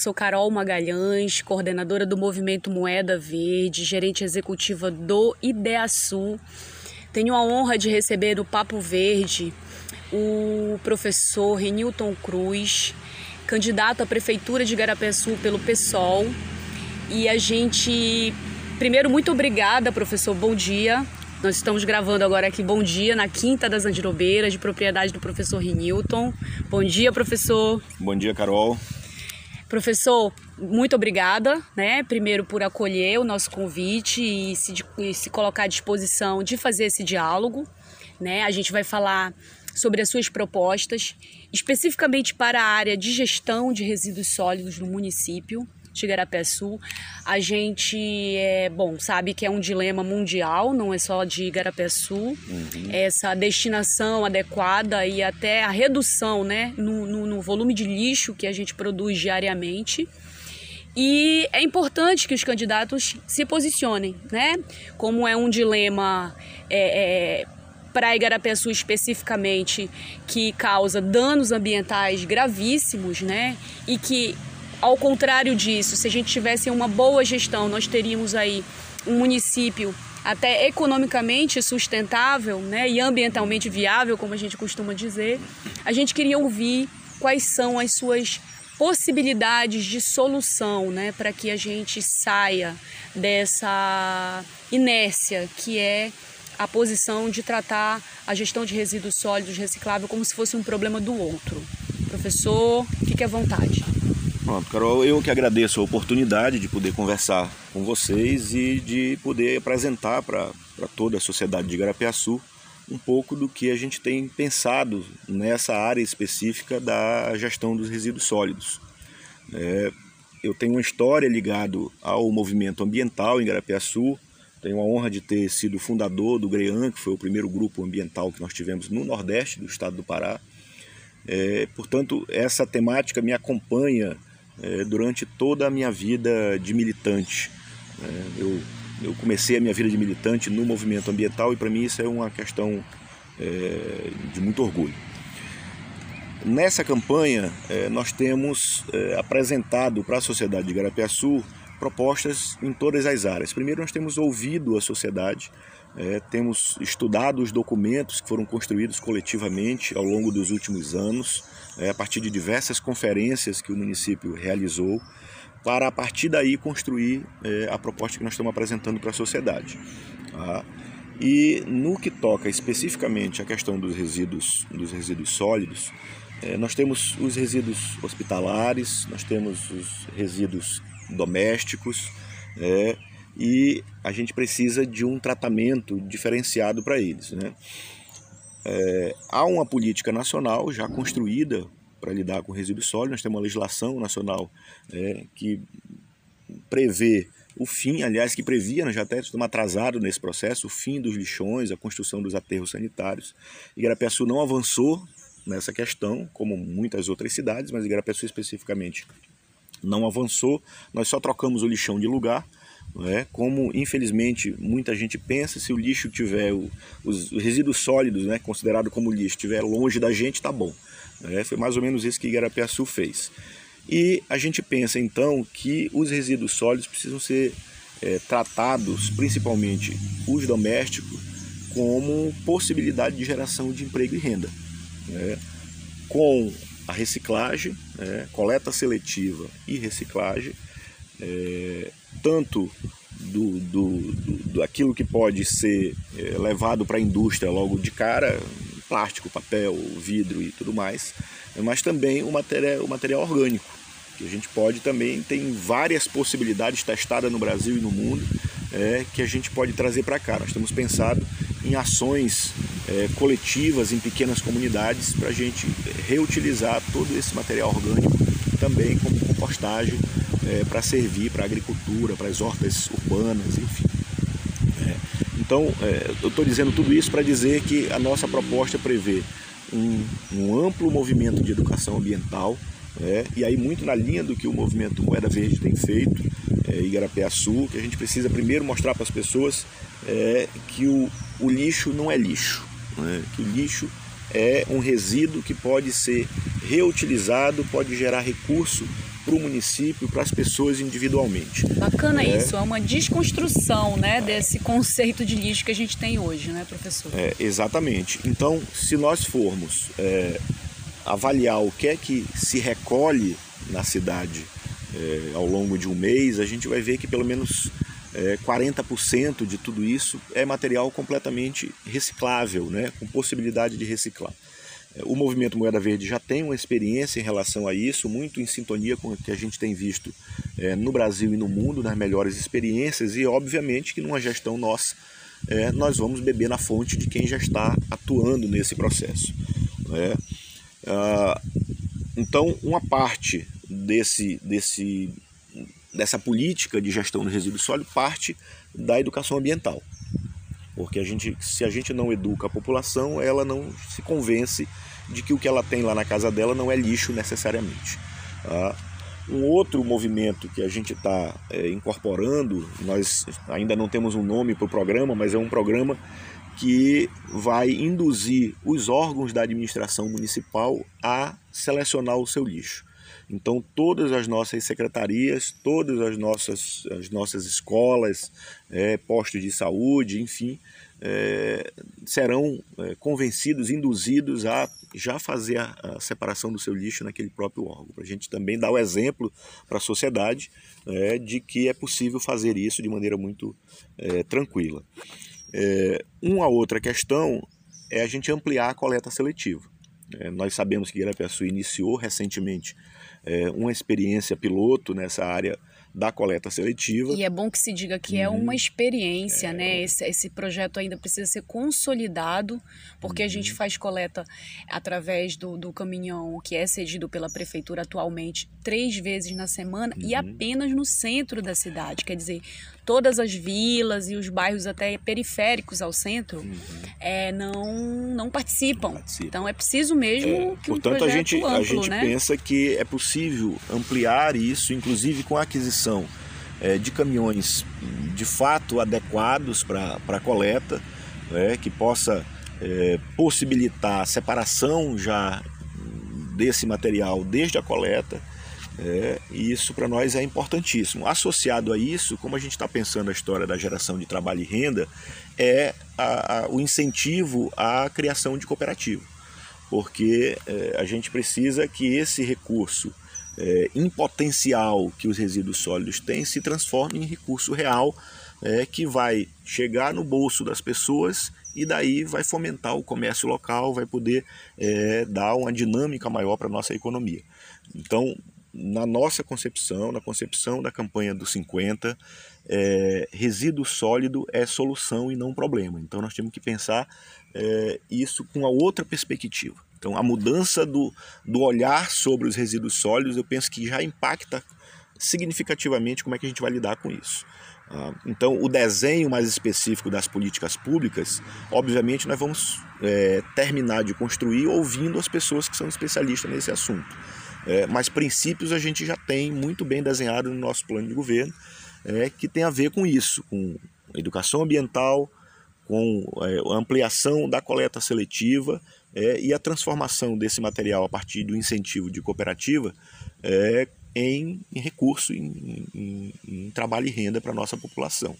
sou Carol Magalhães, coordenadora do Movimento Moeda Verde, gerente executiva do IDEASU. Tenho a honra de receber no Papo Verde o professor Renilton Cruz, candidato à Prefeitura de Sul pelo PSOL. E a gente, primeiro, muito obrigada, professor, bom dia. Nós estamos gravando agora aqui Bom Dia, na Quinta das Andirobeiras, de propriedade do professor Renilton. Bom dia, professor. Bom dia, Carol. Professor, muito obrigada, né? Primeiro por acolher o nosso convite e se, e se colocar à disposição de fazer esse diálogo, né? A gente vai falar sobre as suas propostas, especificamente para a área de gestão de resíduos sólidos no município de Sul. A gente, é, bom, sabe que é um dilema mundial, não é só de Sul. Uhum. Essa destinação adequada e até a redução né, no, no, no volume de lixo que a gente produz diariamente. E é importante que os candidatos se posicionem, né? Como é um dilema é, é, para Igarapeçu especificamente, que causa danos ambientais gravíssimos, né? E que ao contrário disso, se a gente tivesse uma boa gestão, nós teríamos aí um município até economicamente sustentável né, e ambientalmente viável, como a gente costuma dizer. A gente queria ouvir quais são as suas possibilidades de solução né, para que a gente saia dessa inércia que é a posição de tratar a gestão de resíduos sólidos recicláveis como se fosse um problema do outro. Professor, fique à vontade. Pronto, Carol, eu que agradeço a oportunidade de poder conversar com vocês e de poder apresentar para toda a sociedade de Igarapiaçu um pouco do que a gente tem pensado nessa área específica da gestão dos resíduos sólidos. É, eu tenho uma história ligada ao movimento ambiental em Igarapiaçu, tenho a honra de ter sido fundador do GREAN, que foi o primeiro grupo ambiental que nós tivemos no Nordeste do estado do Pará. É, portanto, essa temática me acompanha é, durante toda a minha vida de militante. É, eu, eu comecei a minha vida de militante no movimento ambiental e para mim isso é uma questão é, de muito orgulho. Nessa campanha, é, nós temos é, apresentado para a sociedade de Garapiaçu propostas em todas as áreas. Primeiro, nós temos ouvido a sociedade, é, temos estudado os documentos que foram construídos coletivamente ao longo dos últimos anos, é, a partir de diversas conferências que o município realizou, para a partir daí construir é, a proposta que nós estamos apresentando para a sociedade. Tá? E no que toca especificamente à questão dos resíduos, dos resíduos sólidos, é, nós temos os resíduos hospitalares, nós temos os resíduos domésticos, é, e a gente precisa de um tratamento diferenciado para eles. Né? É, há uma política nacional já construída para lidar com resíduos sólidos, nós temos uma legislação nacional é, que prevê o fim, aliás, que previa, nós já até estamos atrasados nesse processo, o fim dos lixões, a construção dos aterros sanitários. Igarapiaçu não avançou nessa questão, como muitas outras cidades, mas Igarapiaçu especificamente não avançou. Nós só trocamos o lixão de lugar, é? Como infelizmente muita gente pensa, se o lixo tiver o, os resíduos sólidos, né, considerado como lixo, estiver longe da gente, tá bom. É, foi mais ou menos isso que Igarapiaçu fez. E a gente pensa então que os resíduos sólidos precisam ser é, tratados, principalmente os domésticos, como possibilidade de geração de emprego e renda. Né? Com a reciclagem, coleta seletiva e reciclagem, é, tanto do, do, do, do, aquilo que pode ser é, levado para a indústria logo de cara, plástico, papel, vidro e tudo mais, mas também o material, o material orgânico, que a gente pode também, tem várias possibilidades testadas no Brasil e no mundo, é, que a gente pode trazer para cá. Nós temos pensado em ações é, coletivas em pequenas comunidades para a gente reutilizar todo esse material orgânico também como compostagem é, para servir para a agricultura, para as hortas urbanas, enfim. É, então, é, eu estou dizendo tudo isso para dizer que a nossa proposta prevê um, um amplo movimento de educação ambiental, é, e aí muito na linha do que o movimento Moeda Verde tem feito, é, Igarapé-Açu, que a gente precisa primeiro mostrar para as pessoas é, que o, o lixo não é lixo, né? que o lixo é um resíduo que pode ser reutilizado, pode gerar recurso para o município, para as pessoas individualmente. Bacana é. isso, é uma desconstrução né, desse conceito de lixo que a gente tem hoje, né, professor? É, exatamente. Então, se nós formos é, avaliar o que é que se recolhe na cidade é, ao longo de um mês, a gente vai ver que pelo menos é, 40% de tudo isso é material completamente reciclável, né, com possibilidade de reciclar. É, o movimento Moeda Verde já tem uma experiência em relação a isso, muito em sintonia com o que a gente tem visto é, no Brasil e no mundo, nas melhores experiências, e obviamente que numa gestão nossa, é, nós vamos beber na fonte de quem já está atuando nesse processo. Né? Ah, então, uma parte desse, desse, dessa política de gestão do resíduo sólido parte da educação ambiental. Porque a gente, se a gente não educa a população, ela não se convence de que o que ela tem lá na casa dela não é lixo necessariamente. Tá? Um outro movimento que a gente está é, incorporando, nós ainda não temos um nome para o programa, mas é um programa que vai induzir os órgãos da administração municipal a selecionar o seu lixo. Então, todas as nossas secretarias, todas as nossas, as nossas escolas, é, postos de saúde, enfim, é, serão é, convencidos, induzidos a já fazer a, a, separação do seu lixo naquele próprio órgão. Para a gente também dar o exemplo para a sociedade é, de que é possível fazer isso de maneira muito é, tranquila. É, uma outra questão é a gente ampliar a coleta seletiva. É, nós sabemos que Guilherme iniciou recentemente é, uma experiência piloto nessa área da coleta seletiva. E é bom que se diga que uhum. é uma experiência, é... né? Esse, esse projeto ainda precisa ser consolidado, porque uhum. a gente faz coleta através do, do caminhão que é cedido pela prefeitura atualmente três vezes na semana uhum. e apenas no centro da cidade. Quer dizer, todas as vilas e os bairros até periféricos ao centro uhum. é, não, não participam. não, participam. Então é preciso mesmo é, que portanto, um a gente, amplo, a gente né? pensa que é possível ampliar isso, inclusive com a aquisição é, de caminhões de fato adequados para a coleta, né, que possa é, possibilitar a separação já desse material desde a coleta é, e isso para nós é importantíssimo. Associado a isso, como a gente está pensando a história da geração de trabalho e renda, é a, a, o incentivo à criação de cooperativa. Porque é, a gente precisa que esse recurso é, em potencial que os resíduos sólidos têm se transforme em recurso real é, que vai chegar no bolso das pessoas e daí vai fomentar o comércio local, vai poder é, dar uma dinâmica maior para a nossa economia. Então, na nossa concepção, na concepção da campanha dos 50, é, resíduo sólido é solução e não problema. Então nós temos que pensar é, isso com uma outra perspectiva. Então a mudança do, do olhar sobre os resíduos sólidos eu penso que já impacta significativamente como é que a gente vai lidar com isso. Ah, então, o desenho mais específico das políticas públicas, obviamente, nós vamos é, terminar de construir ouvindo as pessoas que são especialistas nesse assunto. É, mas princípios a gente já tem muito bem desenhado no nosso plano de governo, é, que tem a ver com isso, com educação ambiental, com é, ampliação da coleta seletiva é, e a transformação desse material a partir do incentivo de cooperativa é, em, em, recurso, em, em, em, trabalho e renda para a nossa população.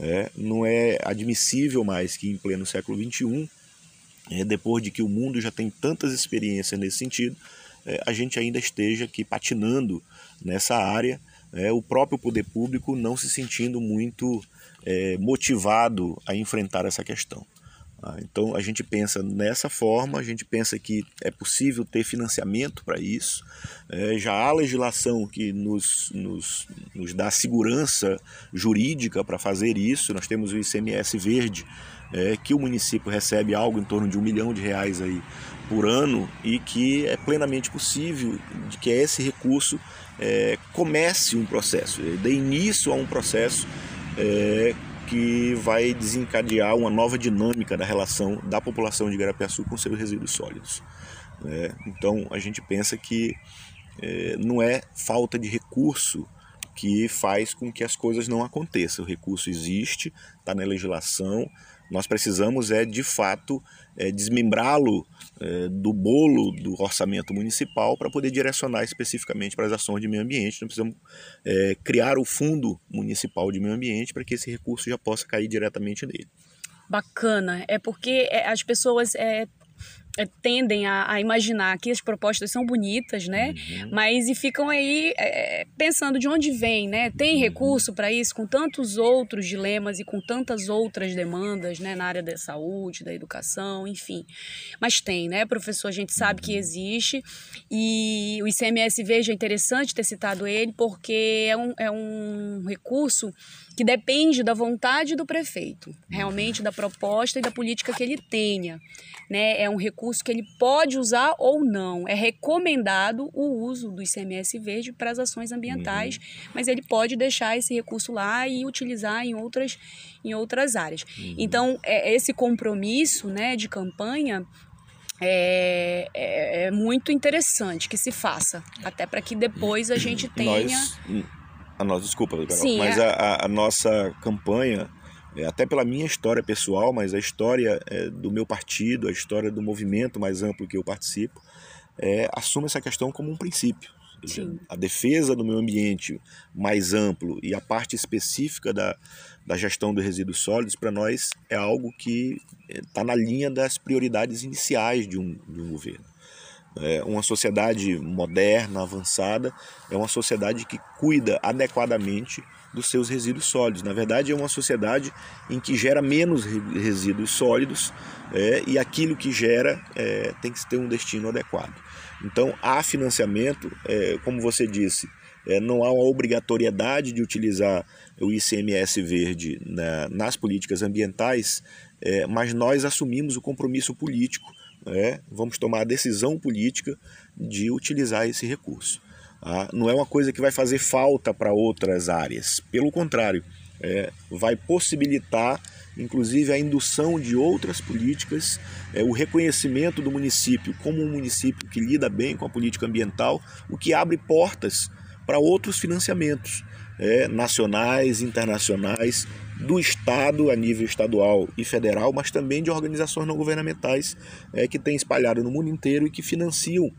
É, não é admissível mais que em pleno século XXI, é, depois de que o mundo já tem tantas experiências nesse sentido, é, a gente ainda esteja aqui patinando nessa área, é, o próprio poder público não se sentindo muito é, motivado a enfrentar essa questão. Ah, então a gente pensa nessa forma, a gente pensa que é possível ter financiamento para isso. É, já há legislação que nos, nos, nos dá segurança jurídica para fazer isso. Nós temos o ICMS verde, é, que o município recebe algo em torno de um milhão de reais aí por ano e que é plenamente possível de que esse recurso é, comece um processo, dê início a um processo é, que vai desencadear uma nova dinâmica da relação da população de Garapiaçu com seus resíduos sólidos. É, então a gente pensa que é, não é falta de recurso que faz com que as coisas não aconteçam. O recurso existe, está na legislação, Nós precisamos é de fato é, desmembrá-lo é, do bolo do orçamento municipal para poder direcionar especificamente para as ações de meio ambiente. Nós precisamos é, criar o fundo municipal de meio ambiente para que esse recurso já possa cair diretamente nele. Bacana, é porque é, as pessoas é, tendem a, a, imaginar que as propostas são bonitas, né? Uhum. Mas e ficam aí é, pensando de onde vem, né? Tem uhum. recurso para isso com tantos outros dilemas e com tantas outras demandas, né? Na área da saúde, da educação, enfim. Mas tem, né, professor? A gente sabe que uhum. existe e o ICMS veja é interessante ter citado ele porque é um, é um recurso que depende da vontade do prefeito, realmente da proposta e da política que ele tenha. Né? É um recurso que ele pode usar ou não. É recomendado o uso do ICMS verde para as ações ambientais, uhum. mas ele pode deixar esse recurso lá e utilizar em outras, em outras áreas. Uhum. Então, é, esse compromisso né, de campanha é, é, é, muito interessante que se faça, até para que depois a gente tenha. Nós a nossa, desculpa, Sim, mas é... a, a, nossa campanha, é, até pela minha história pessoal, mas a história é, do meu partido, a história do movimento mais amplo que eu participo, é, assume essa questão como um princípio. A defesa do meio ambiente mais amplo e a parte específica da, da gestão dos resíduos sólidos, para nós, é algo que está é, na linha das prioridades iniciais de um, de um governo. É uma sociedade moderna, avançada, é uma sociedade que cuida adequadamente dos seus resíduos sólidos. Na verdade, é uma sociedade em que gera menos resíduos sólidos é, e aquilo que gera é, tem que ter um destino adequado. Então, há financiamento, é, como você disse, é, não há uma obrigatoriedade de utilizar o ICMS verde na, nas políticas ambientais, é, mas nós assumimos o compromisso político é, vamos tomar a decisão política de utilizar esse recurso. Tá? Não é uma coisa que vai fazer falta para outras áreas, pelo contrário, é, vai possibilitar inclusive a indução de outras políticas, é, o reconhecimento do município como um município que lida bem com a política ambiental, o que abre portas para outros financiamentos é, nacionais, internacionais, do Estado a nível estadual e federal, mas também de organizações não governamentais é, que têm espalhado no mundo inteiro e que financiam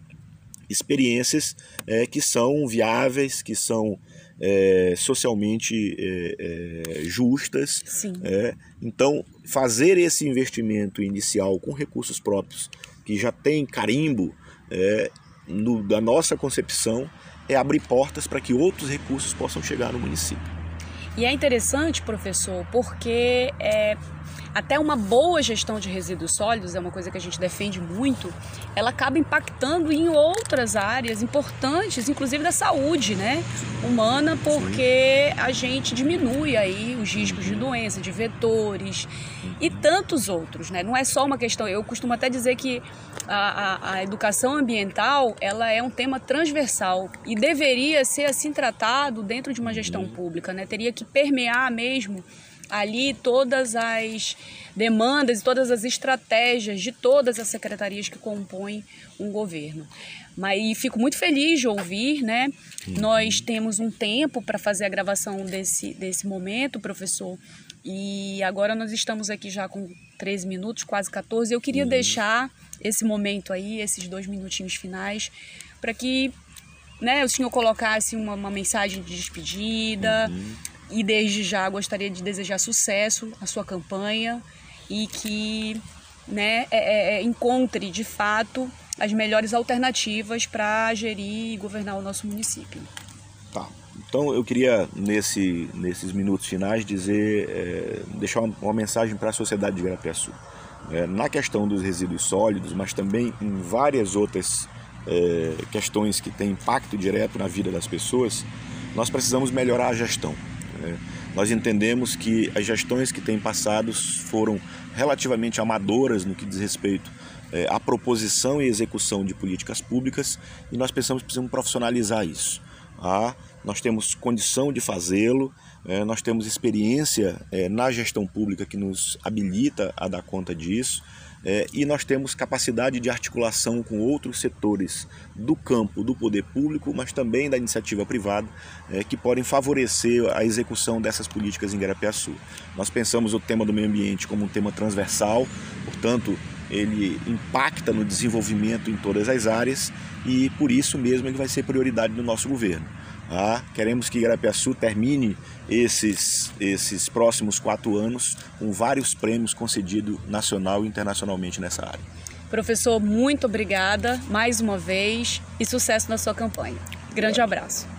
experiências é, que são viáveis, que são é, socialmente é, é justas. É. então, fazer esse investimento inicial com recursos próprios, que já tem carimbo é, no, da nossa concepção, é abrir portas para que outros recursos possam chegar no município. E é interessante, professor, porque é, até uma boa gestão de resíduos sólidos, é uma coisa que a gente defende muito, ela acaba impactando em outras áreas importantes, inclusive da saúde né, humana, porque a gente diminui aí os riscos de doença, de vetores e tantos outros. Né? Não é só uma questão, eu costumo até dizer que a, a, a educação ambiental ela é um tema transversal e deveria ser assim tratado dentro de uma gestão pública, né? teria que permear mesmo ali todas as demandas e todas as estratégias de todas as secretarias que compõem um governo. Mas e fico muito feliz de ouvir, né? Uhum. Nós temos um tempo para fazer a gravação desse, desse momento, professor. E agora nós estamos aqui já com 13 minutos, quase 14. Eu queria uhum. deixar esse momento aí, esses dois minutinhos finais, para que né, o senhor colocasse uma, uma mensagem de despedida. Uhum e desde já gostaria de desejar sucesso à sua campanha e que né, é, é, é encontre de fato as melhores alternativas para gerir e governar o nosso município. Tá. Então eu queria nesse, nesses minutos finais dizer, é, deixar uma, uma mensagem para a sociedade de Garapiaçu. É, na questão dos resíduos sólidos, mas também em várias outras é, questões que têm impacto direto na vida das pessoas, nós precisamos melhorar a gestão. É, nós entendemos que as gestões que têm passado foram relativamente amadoras no que diz respeito é, à proposição e execução de políticas públicas e nós pensamos que precisamos profissionalizar isso. Tá? nós temos condição de fazê-lo, é, nós temos experiência é, na gestão pública que nos habilita a dar conta disso. É, e nós temos capacidade de articulação com outros setores do campo do poder público, mas também da iniciativa privada, é, que podem favorecer a execução dessas políticas em Garapiaçu. Nós pensamos o tema do meio ambiente como um tema transversal, portanto, ele impacta no desenvolvimento em todas as áreas e por isso mesmo ele vai ser prioridade do nosso governo. Ah, queremos que Garapiaçu termine esses, esses próximos quatro anos com vários prêmios concedidos nacional e internacionalmente nessa área. Professor, muito obrigada mais uma vez e sucesso na sua campanha. Grande abraço.